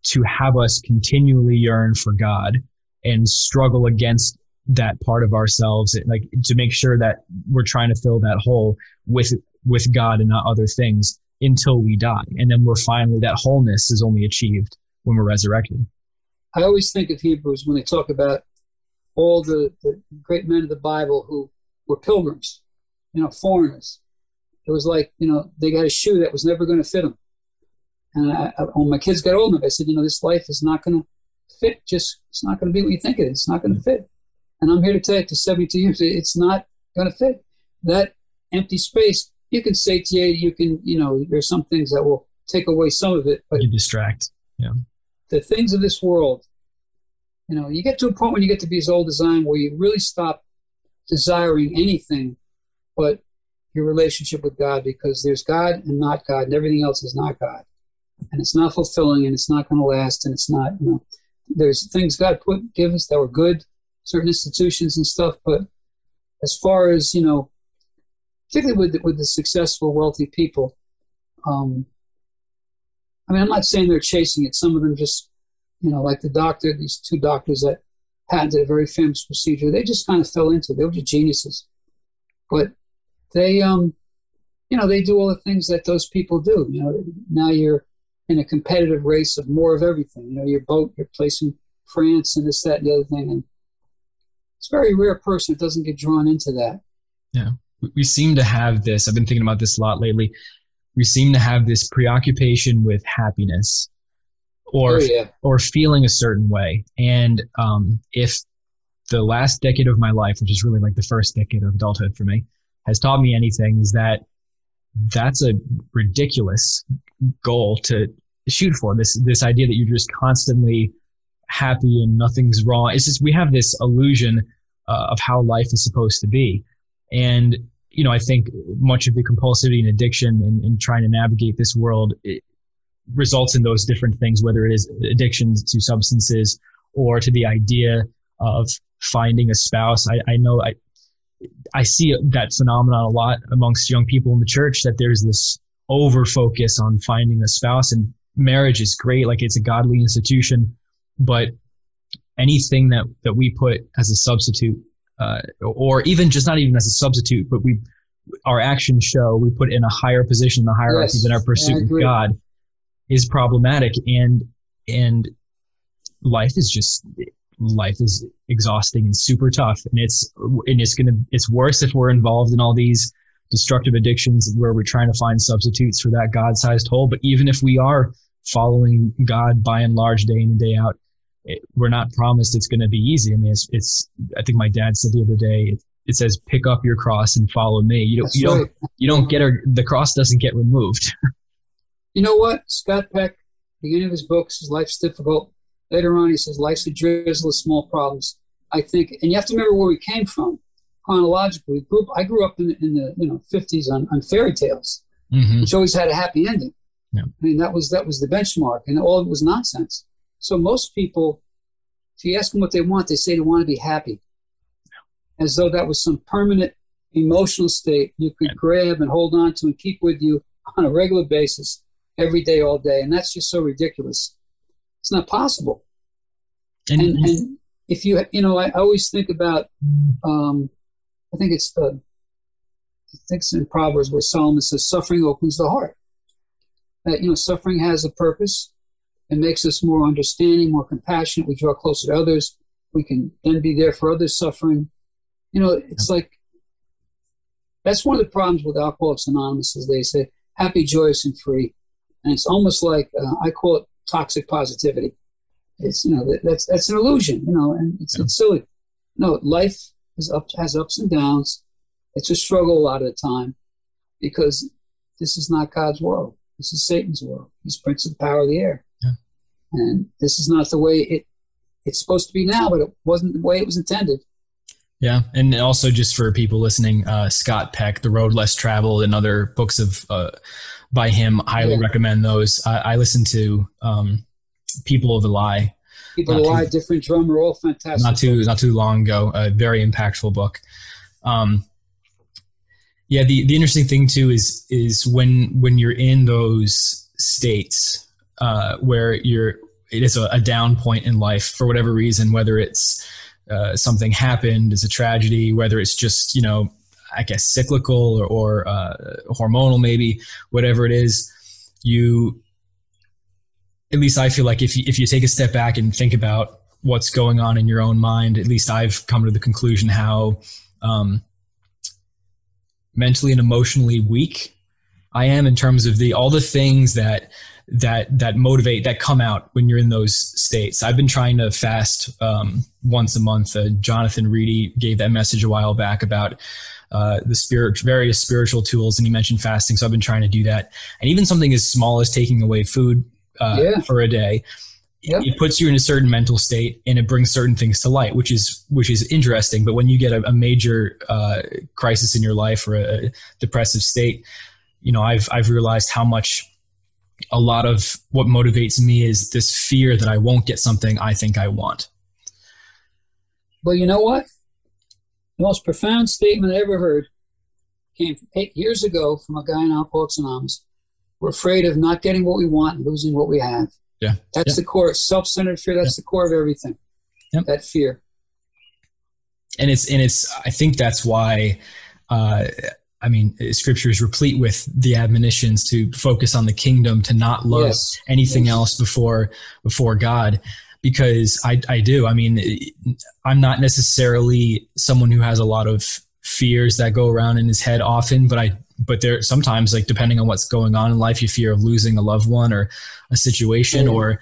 to have us continually yearn for God and struggle against that part of ourselves, like to make sure that we're trying to fill that hole with, with God and not other things until we die. And then we're finally, that wholeness is only achieved when we're resurrected. I always think of Hebrews when they talk about all the, the great men of the Bible who were pilgrims, you know, foreigners. It was like, you know, they got a shoe that was never going to fit them. And I, I, when my kids got old enough, I said, you know, this life is not going to fit. Just, it's not going to be what you think it is. It's not going to fit. And I'm here to tell you, to 72 years, it's not going to fit. That empty space, you can say, satiate, you can, you know, there's some things that will take away some of it. But you distract. Yeah. The things of this world You know, you get to a point when you get to be as old as I am where you really stop desiring anything but your relationship with God because there's God and not God, and everything else is not God. And it's not fulfilling and it's not going to last, and it's not, you know, there's things God put, give us that were good, certain institutions and stuff, but as far as, you know, particularly with, with the successful, wealthy people, um, I mean, I'm not saying they're chasing it. Some of them just, you know, like the doctor, these two doctors that patented a very famous procedure, they just kind of fell into it. They were just geniuses. But they, um, you know, they do all the things that those people do. You know, now you're in a competitive race of more of everything. You know, your boat, you're placing France and this, that, and the other thing. And it's a very rare person that doesn't get drawn into that. Yeah. We seem to have this, I've been thinking about this a lot lately. We seem to have this preoccupation with happiness or, oh, yeah. or feeling a certain way. And um, if the last decade of my life, which is really like the first decade of adulthood for me, has taught me anything is that that's a ridiculous goal to shoot for. This this idea that you're just constantly happy and nothing's wrong. It's just we have this illusion uh, of how life is supposed to be, and you know I think much of the compulsivity and addiction and, trying to navigate this world results in those different things, whether it is addictions to substances or to the idea of finding a spouse. I, I know I, I see that phenomenon a lot amongst young people in the church that there's this over focus on finding a spouse and marriage is great. Like it's a godly institution, but anything that, that we put as a substitute, uh, or even just not even as a substitute, but we, our actions show we put in a higher position in the hierarchy yes, than our pursuit of God is problematic. And, and life is just, life is exhausting and super tough. And it's and it's gonna it's worse if we're involved in all these destructive addictions where we're trying to find substitutes for that god-sized hole. But even if we are following god by and large day in and day out it, we're not promised it's going to be easy i mean it's, it's i think my dad said the other day it, it says pick up your cross and follow me you don't you right. don't you don't get a, the cross doesn't get removed you know what scott peck beginning of his books his life's difficult Later on, he says, life's a drizzle of small problems. I think, and you have to remember where we came from chronologically. Group, I grew up in, in the you know 50s on, on fairy tales, mm-hmm. which always had a happy ending. Yeah. I mean, that was that was the benchmark, and all it was nonsense. So most people, if you ask them what they want, they say they want to be happy, as though that was some permanent emotional state you could grab and hold on to and keep with you on a regular basis every day, all day. And that's just so ridiculous. It's not possible. And, and, and if you, you know, I, always think about, um, I think it's, uh, I think it's in Proverbs where Solomon says, suffering opens the heart. That, you know, suffering has a purpose. It makes us more understanding, more compassionate. We draw closer to others. We can then be there for others suffering. You know, it's like, that's one of the problems with Alcoholics Anonymous is they say, happy, joyous, and free. And it's almost like, uh, I call it toxic positivity. It's you know that's that's an illusion, you know, and it's, yeah. it's silly. No, life is up has ups and downs. It's a struggle a lot of the time because this is not God's world. This is Satan's world. He's prince of the power of the air. And this is not the way it it's supposed to be now. But it wasn't the way it was intended. Yeah, and also just for people listening, uh, Scott Peck, "The Road Less Traveled," and other books of uh, by him. Highly yeah. recommend those. I, I listen to um, People of the Lie. People of the Lie, different drummer, all fantastic. Not too not too long ago. A very impactful book. Um, yeah, the the interesting thing too is is when when you're in those states uh, where you're it is a, a, down point in life for whatever reason, whether it's uh, something happened, it's a tragedy, whether it's just you know I guess cyclical or, or uh, hormonal, maybe whatever it is, you at least I feel like if you, if you take a step back and think about what's going on in your own mind, at least I've come to the conclusion how um, mentally and emotionally weak I am in terms of the all the things that that that motivate that come out when you're in those states. I've been trying to fast um, once a month. Uh, Jonathan Reedy gave that message a while back about uh, the spirit, various spiritual tools, and he mentioned fasting. So I've been trying to do that, and even something as small as taking away food uh, yeah. for a day. yep. it puts you in a certain mental state and it brings certain things to light, which is which is interesting. But when you get a, a major uh, crisis in your life or a depressive state, you know, I've I've realized how much a lot of what motivates me is this fear that I won't get something I think I want. Well, you know what? The most profound statement I ever heard came eight years ago from a guy in Alcoholics Anonymous. We're afraid of not getting what we want and losing what we have. Yeah. That's yeah. the core, self centered fear. That's yeah. the core of everything. Yep. That fear. And it's, and it's, I think that's why, uh, I mean, scripture is replete with the admonitions to focus on the kingdom, to not love yes. anything yes. else before, before God because I, I do. I mean, I'm not necessarily someone who has a lot of fears that go around in his head often, but I but there sometimes like depending on what's going on in life, you fear of losing a loved one or a situation, mm-hmm. or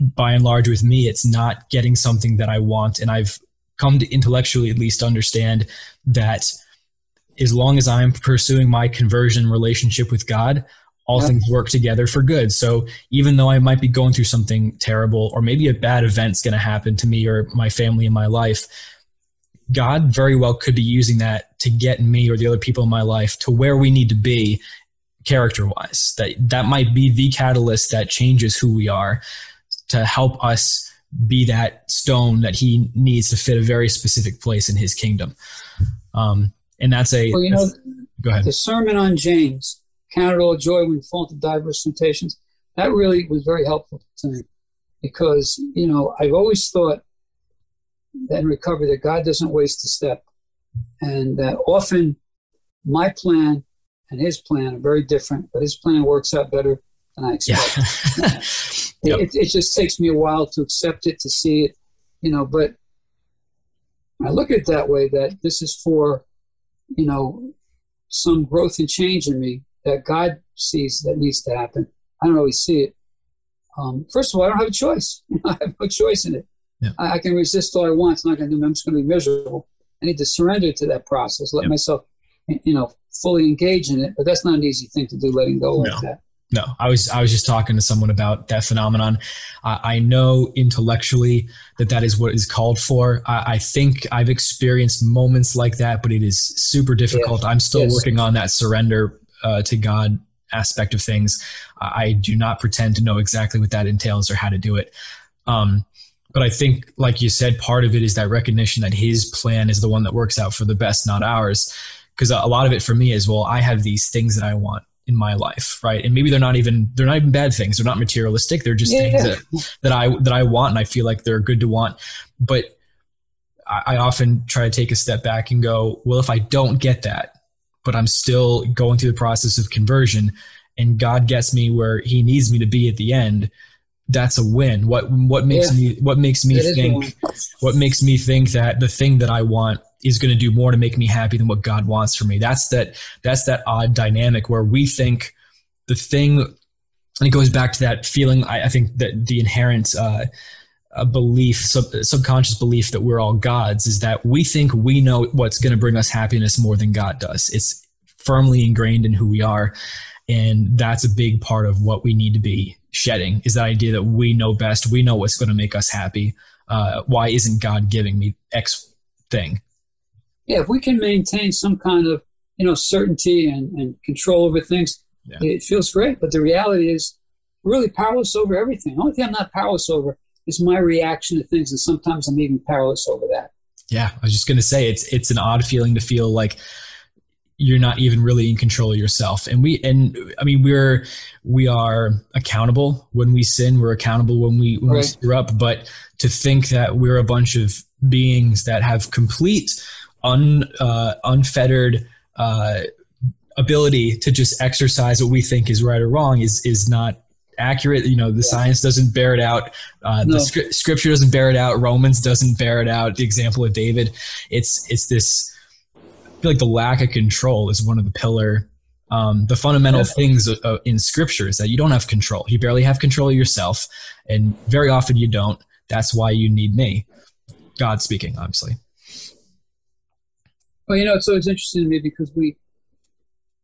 by and large with me, it's not getting something that I want, and I've come to intellectually at least understand that as long as I'm pursuing my conversion relationship with God, all things work together for good. So even though I might be going through something terrible, or maybe a bad event's going to happen to me or my family in my life, God very well could be using that to get me or the other people in my life to where we need to be character wise. That that might be the catalyst that changes who we are to help us be that stone that he needs to fit a very specific place in his kingdom. Um, and that's a well, you know, go ahead. The sermon on James Count it all joy when you fall into diverse temptations. That really was very helpful to me because, you know, I've always thought that in recovery that God doesn't waste a step. And that often my plan and his plan are very different, but his plan works out better than I expect. Yeah. yep. it, it just takes me a while to accept it, to see it, you know, but I look at it that way that this is for, you know, some growth and change in me that God sees that needs to happen. I don't always see it. Um, first of all, I don't have a choice. I have no choice in it. Yeah. I, I, can resist all I want. It's not going to do. I'm just going to be miserable. I need to surrender to that process. Let myself, you know, fully engage in it. But that's not an easy thing to do. Letting go no. like that. No, I was I was just talking to someone about that phenomenon. Uh, I know intellectually that that is what is called for. I, I, think I've experienced moments like that, but it is super difficult. I'm still yes. working on that surrender uh, to God aspect of things. I do not pretend to know exactly what that entails or how to do it. Um, but I think, like you said, part of it is that recognition that His plan is the one that works out for the best, not ours. Because a lot of it for me is, well, I have these things that I want in my life, right? And maybe they're not even they're not even bad things. They're not materialistic. They're just yeah, things yeah. that that I that I want, and I feel like they're good to want. But I, I often try to take a step back and go, well, if I don't get that, but I'm still going through the process of conversion and God gets me where he needs me to be at the end, that's a win. What what makes yeah. me what makes me it think what makes me think that the thing that I want is going to do more to make me happy than what God wants for me. That's that that's that odd dynamic where we think the thing and it goes back to that feeling I, I think that the inherent uh, belief, sub, subconscious belief that we're all gods is that we think we know what's going to bring us happiness more than God does. It's firmly ingrained in who we are. And that's a big part of what we need to be shedding is that idea that we know best. We know what's going to make us happy. Uh, why isn't God giving me X thing? Yeah, if we can maintain some kind of, you know, certainty and, and control over things, yeah. it feels great. But the reality is, really powerless over everything. The only thing I'm not powerless over is my reaction to things, and sometimes I'm even powerless over that. Yeah, I was just gonna say it's it's an odd feeling to feel like you're not even really in control of yourself and we and i mean we're we are accountable when we sin we're accountable when we when right. we screw up but to think that we're a bunch of beings that have complete un uh, unfettered uh, ability to just exercise what we think is right or wrong is is not accurate. You know, the yeah. science doesn't bear it out. Uh, no. The scri- scripture doesn't bear it out. Romans doesn't bear it out. The example of David, it's it's this. I feel like the lack of control is one of the pillar, um, the fundamental yeah. things uh, in scripture is that you don't have control. You barely have control of yourself, and very often you don't. That's why you need me. God speaking, obviously. Well, you know, it's always interesting to me because we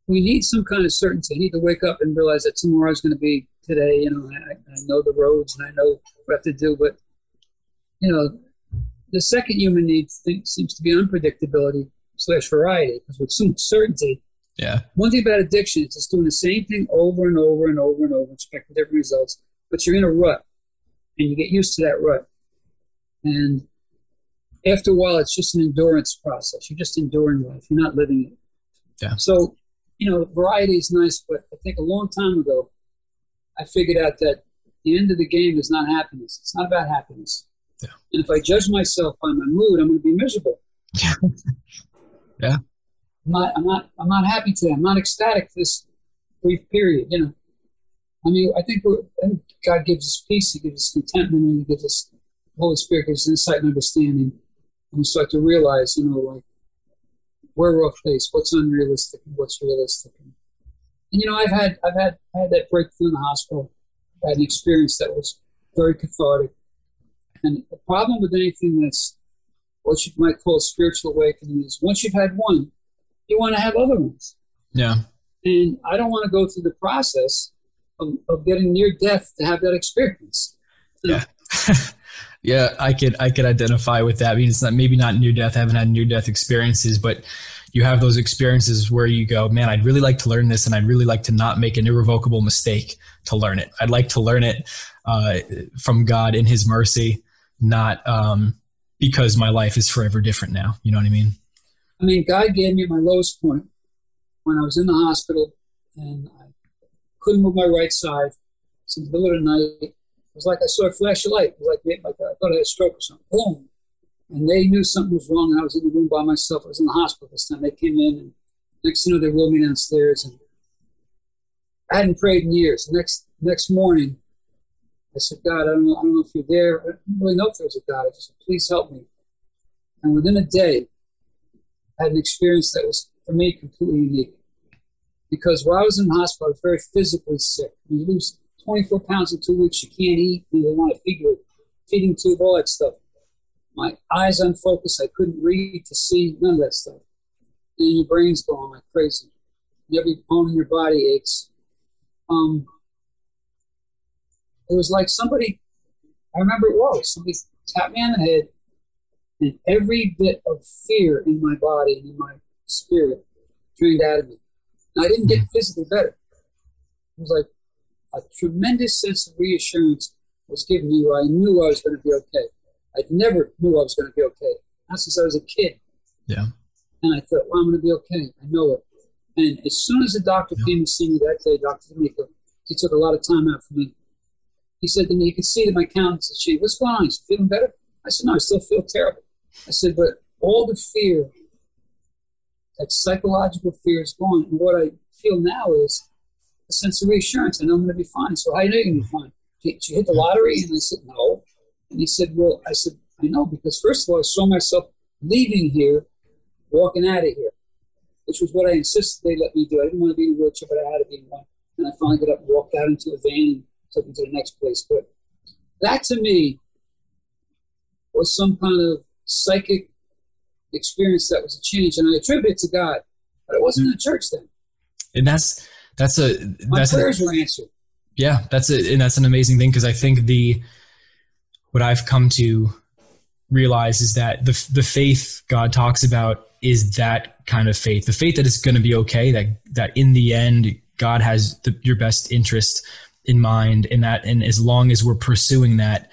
we need some kind of certainty. I need to wake up and realize that tomorrow is going to be today. You know, I, I know the roads and I know what I have to do, but you know, the second human need seems to be unpredictability slash variety because with some certainty. Yeah. One thing about addiction is it's doing the same thing over and over and over and over, expecting different results, but you're in a rut and you get used to that rut. And after a while, it's just an endurance process. You're just enduring life. You're not living it. Yeah. So, you know, variety is nice, but I think a long time ago, I figured out that the end of the game is not happiness. It's not about happiness. Yeah. And if I judge myself by my mood, I'm going to be miserable. yeah. yeah. I'm not, I'm not, I'm not happy today. I'm not ecstatic for this brief period. You know, I mean, I think, I think God gives us peace. He gives us contentment, and He gives us Holy Spirit gives us insight and understanding, and we start to realize, you know, like where we're off base, what's unrealistic, and what's realistic. And, and you know, I've had, I've had, I had that breakthrough in the hospital. I had an experience that was very cathartic. And the problem with anything that's what you might call a spiritual awakening is once you've had one, you want to have other ones. Yeah. And I don't want to go through the process of, of getting near death to have that experience. Yeah. yeah, I could I could identify with that. I mean, it's not maybe not near death. I haven't had near death experiences, but you have those experiences where you go, man, I'd really like to learn this, and I'd really like to not make an irrevocable mistake to learn it. I'd like to learn it uh, from God in His mercy, not um, because my life is forever different now. You know what I mean? I mean, God gave me my lowest point when I was in the hospital and I couldn't move my right side. It's in the middle of the night. It was like I saw a flash of light. It was like, like I thought I had a stroke or something. Boom. And they knew something was wrong. And I was in the room by myself. I was in the hospital this time. They came in and next thing you know, they wheeled me downstairs. And I hadn't prayed in years. Next, next morning, I said, God, I don't know, I don't know if you're there. I don't really know if there's a God. I just said, please help me. And within a day, I had an experience that was, for me, completely unique. Because while I was in the hospital, I was very physically sick. You lose 24 pounds in two weeks, you can't eat, they want to figure you feeding tube, all that stuff. My eyes unfocused, I couldn't read to see, none of that stuff. And your brain's going like crazy. Every bone in your body aches. Um, it was like somebody, I remember it was, somebody tapped me on the head, and every bit of fear in my body and in my spirit drained out of me. And I didn't get physically better. It was like a tremendous sense of reassurance was given me where I knew I was going to be okay. I never knew I was going to be okay. Not since I was a kid. Yeah. And I thought, well, I'm going to be okay. I know it. And as soon as the doctor yeah. came to see me that day, Dr. D'Amico, he took a lot of time out for me. He said to me, you can see that my countenance has changed. What's going on? Is feeling better? I said, no, I still feel terrible. I said, but all the fear, that psychological fear is gone. And what I feel now is a sense of reassurance. I know I'm going to be fine. So how are you going to be fine? Did you hit the lottery? And I said, no. And he said, well, I said, I know, because first of all, I saw myself leaving here, walking out of here, which was what I insisted they let me do. I didn't want to be in a wheelchair, but I had to be in one. And I finally got up and walked out into a van and took me to the next place. But that to me was some kind of psychic experience that was a change, and I attribute it to God. But it wasn't mm-hmm. in the church then. And that's that's a My prayers a, were answered. Yeah, that's a and that's an amazing thing because I think the what I've come to realize is that the the faith God talks about is that kind of faith, the faith that is going to be okay, that that in the end God has the, your best interest in mind, and that and as long as we're pursuing that,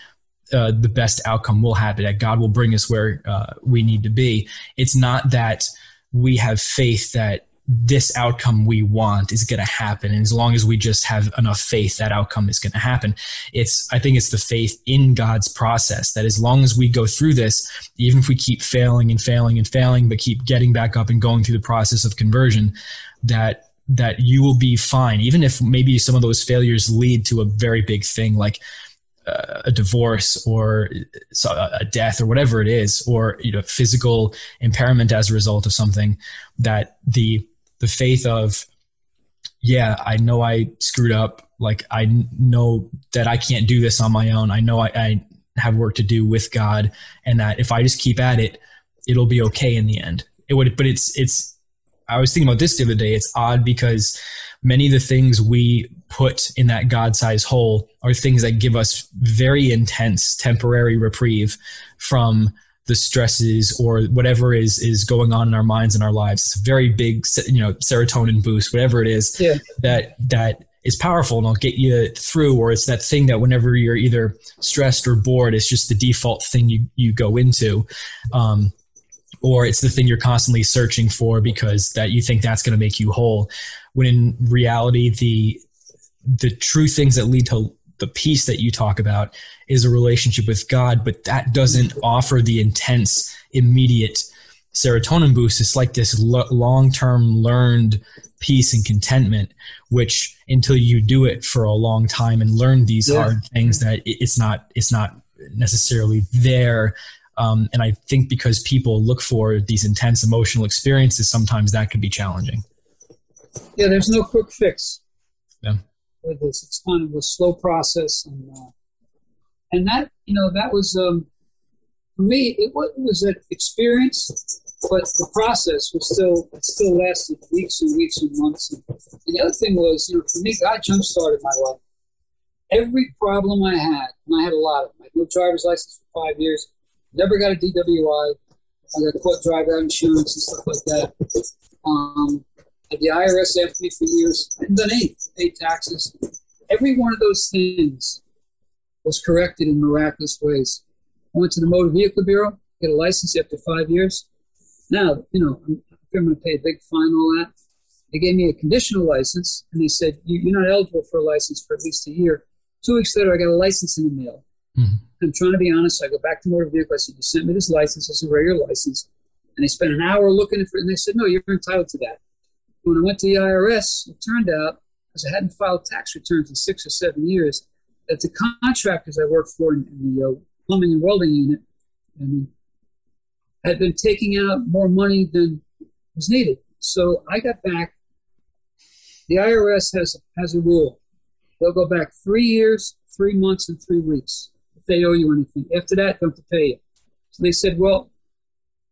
uh, the best outcome will happen. That God will bring us where uh, we need to be. It's not that we have faith that this outcome we want is going to happen. And as long as we just have enough faith that outcome is going to happen. It's i think it's the faith in god's process that as long as we go through this even if we keep failing and failing and failing but keep getting back up and going through the process of conversion that that you will be fine. Even if maybe some of those failures lead to a very big thing like uh, a divorce or a death or whatever it is or you know physical impairment as a result of something that the the faith of yeah i know i screwed up. Like i know that i can't do this on my own. I know i, I have work to do with god and that if i just keep at it it'll be okay in the end. It would but it's it's i was thinking about this the other day. It's odd because many of the things we put in that God-sized hole are things that give us very intense temporary reprieve from the stresses or whatever is is going on in our minds and our lives. It's a very big, you know, serotonin boost, whatever it is yeah. that that is powerful and will get you through. Or it's that thing that whenever you're either stressed or bored, it's just the default thing you you go into. Um, or it's the thing you're constantly searching for because that you think that's going to make you whole when in reality the the true things that lead to the peace that you talk about is a relationship with God, but that doesn't offer the intense, immediate serotonin boost. It's like this lo- long term learned peace and contentment, which until you do it for a long time and learn these yeah. hard things, that it's not it's not necessarily there. Um, and I think because people look for these intense emotional experiences, sometimes that can be challenging. Yeah, there's no quick fix. Yeah with this. It's kind of a slow process, and uh, and that you know that was um, for me. It was, it was an experience, but the process was still still lasted weeks and weeks and months. And, and the other thing was, you know, for me, God jump started my life. Every problem I had, and I had a lot of them. I had no driver's license for five years. Never got a DWI. I got caught driving out insurance and stuff like that. Um, the IRS after me for years. I hadn't done anything, paid taxes. Every one of those things was corrected in miraculous ways. I went to the Motor Vehicle Bureau, get a license after five years. Now, you know, I'm, I'm going to pay a big fine, all that. They gave me a conditional license, and they said, You're not eligible for a license for at least a year. Two weeks later, I got a license in the mail. Mm-hmm. I'm trying to be honest. I go back to motor vehicle. I said, You sent me this license. It's a regular license. And they spent an hour looking for it, and they said, No, you're entitled to that when I went to the IRS, it turned out, because I hadn't filed tax returns in six or seven years, that the contractors I worked for in, in the uh, plumbing and welding unit had been taking out more money than was needed. So I got back. The IRS has has a rule. They'll go back three years, three months, and three weeks if they owe you anything. After that, don't have to pay you. So they said, well,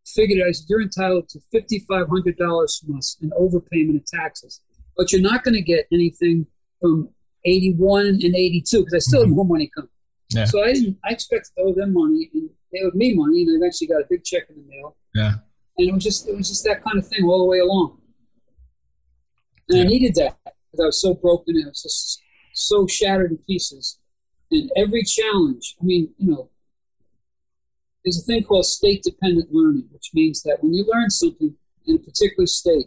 figured out you're entitled to $5,500 from us in overpayment of taxes. But you're not going to get anything from 81 and 82 because I still mm-hmm. had more money coming. Yeah. So I didn't, I expected to owe them money and they owed me money and I eventually got a big check in the mail. Yeah. And it was just, it was just that kind of thing all the way along. And yeah. I needed that because I was so broken and I was just so shattered in pieces. And every challenge, I mean, you know, there's a thing called state dependent learning, which means that when you learn something in a particular state,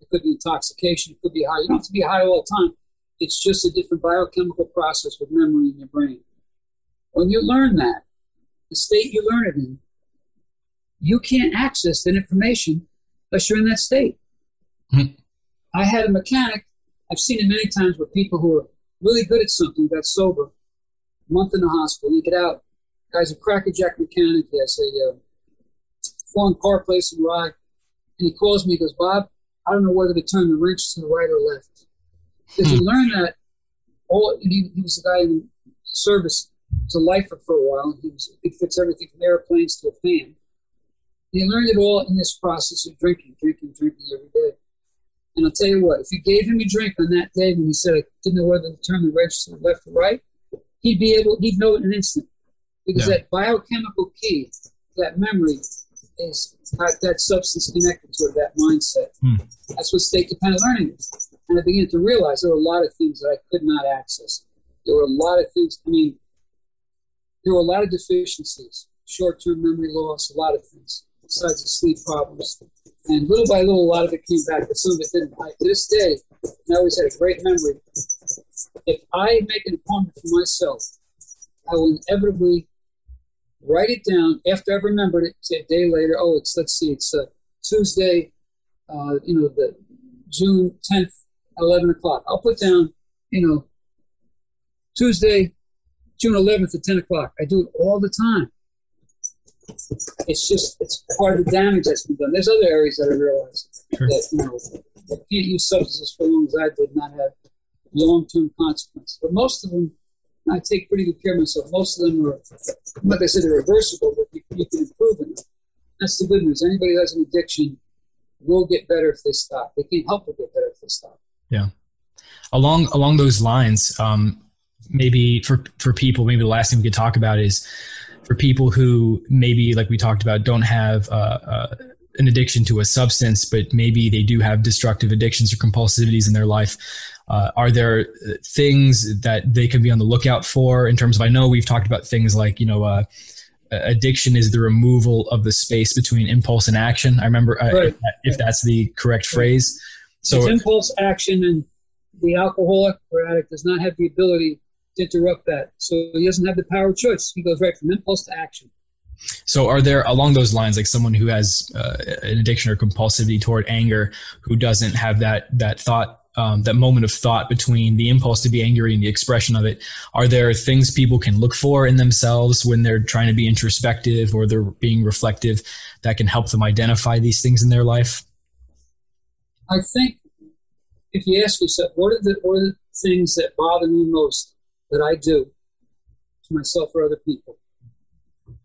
it could be intoxication, it could be high. You don't have to be high all the time. It's just a different biochemical process with memory in your brain. When you learn that, the state you learn it in, you can't access that information unless you're in that state. Mm-hmm. I had a mechanic, I've seen it many times where people who are really good at something got sober, a month in the hospital, they get out, Guy's a crackerjack mechanic. He has a uh, foreign car place in Rye. And he calls me, he goes, Bob, I don't know whether to turn the wrench to the right or left. Because hmm. you learn that all he, he was a guy in service, was a lifer for a while. He was he fix everything from airplanes to a fan. And he learned it all in this process of drinking, drinking, drinking every day. And I'll tell you what, if you gave him a drink on that day when he said I didn't know whether to turn the wrench to the left or right, he'd be able he'd know it in an instant because yeah. that biochemical key, that memory, is that, that substance connected to it, that mindset. Hmm. That's what state dependent learning is. And I began to realize there were a lot of things that I could not access. There were a lot of things, I mean, there were a lot of deficiencies, short term memory loss, a lot of things, besides the sleep problems. And little by little, a lot of it came back, but some of it didn't. I, to this day, I always had a great memory. If I make an appointment for myself, I will inevitably write it down after I've remembered it. Say a day later, oh, it's let's see, it's uh, Tuesday, uh, you know, the June tenth, eleven o'clock. I'll put down, you know, Tuesday, June eleventh at ten o'clock. I do it all the time. It's just it's part of the damage that's been done. There's other areas that I realize sure. that you know that can't use substances for long as I did not have long term consequences. But most of them I take pretty good care of myself. Most of them are, like I said, they're reversible, but you, you can improve them. That's the good news. Anybody who has an addiction will get better if they stop. They can't help but get better if they stop. Yeah. along along those lines, um, maybe for for people, maybe the last thing we could talk about is for people who maybe, like we talked about, don't have uh, uh, an addiction to a substance, but maybe they do have destructive addictions or compulsivities in their life. Uh, are there things that they can be on the lookout for in terms of? I know we've talked about things like you know uh, addiction is the removal of the space between impulse and action. I remember uh, right. if, that, if, that's the correct phrase. So it's impulse, action, and the alcoholic or addict does not have the ability to interrupt that. So he doesn't have the power of choice. He goes right from impulse to action. So, are there along those lines, like someone who has uh, an addiction or compulsivity toward anger, who doesn't have that that thought, um, that moment of thought between the impulse to be angry and the expression of it? Are there things people can look for in themselves when they're trying to be introspective or they're being reflective that can help them identify these things in their life? I think if you ask yourself, what are the what are the things that bother me most that I do to myself or other people?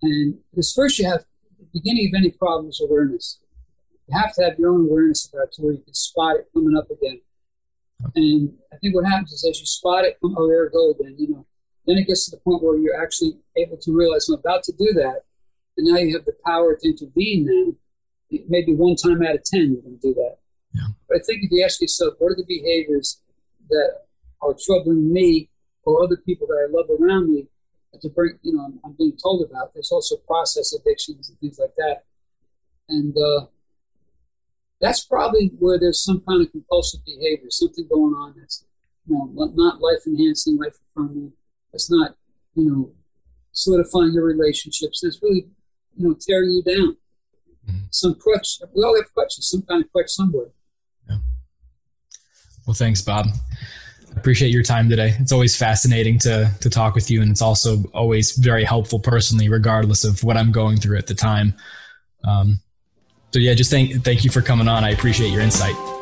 And because first you have the beginning of any problem is awareness. You have to have your own awareness about it to where you can spot it coming up again. And I think what happens is as you spot it, oh, there it goes then, you know, then it gets to the point where you're actually able to realize I'm about to do that. And now you have the power to intervene now. Maybe one time out of 10, you're going to do that. Yeah. But I think if you ask yourself, what are the behaviors that are troubling me or other people that I love around me, to bring, you know, I'm, I'm, being told about. There's also process addictions and things like that. And uh, that's probably where there's some kind of compulsive behavior, something going on that's, you know, not life enhancing, life affirming. It's not, you know, solidifying your relationships. It's really, you know, tearing you down. Mm-hmm. Some crutch. We all have crutches, some kind of crutch somewhere. Yeah. Well, thanks, Bob appreciate your time today. It's always fascinating to to talk with you, and it's also always very helpful personally, regardless of what I'm going through at the time. Um, so yeah, just thank thank you for coming on. I appreciate your insight.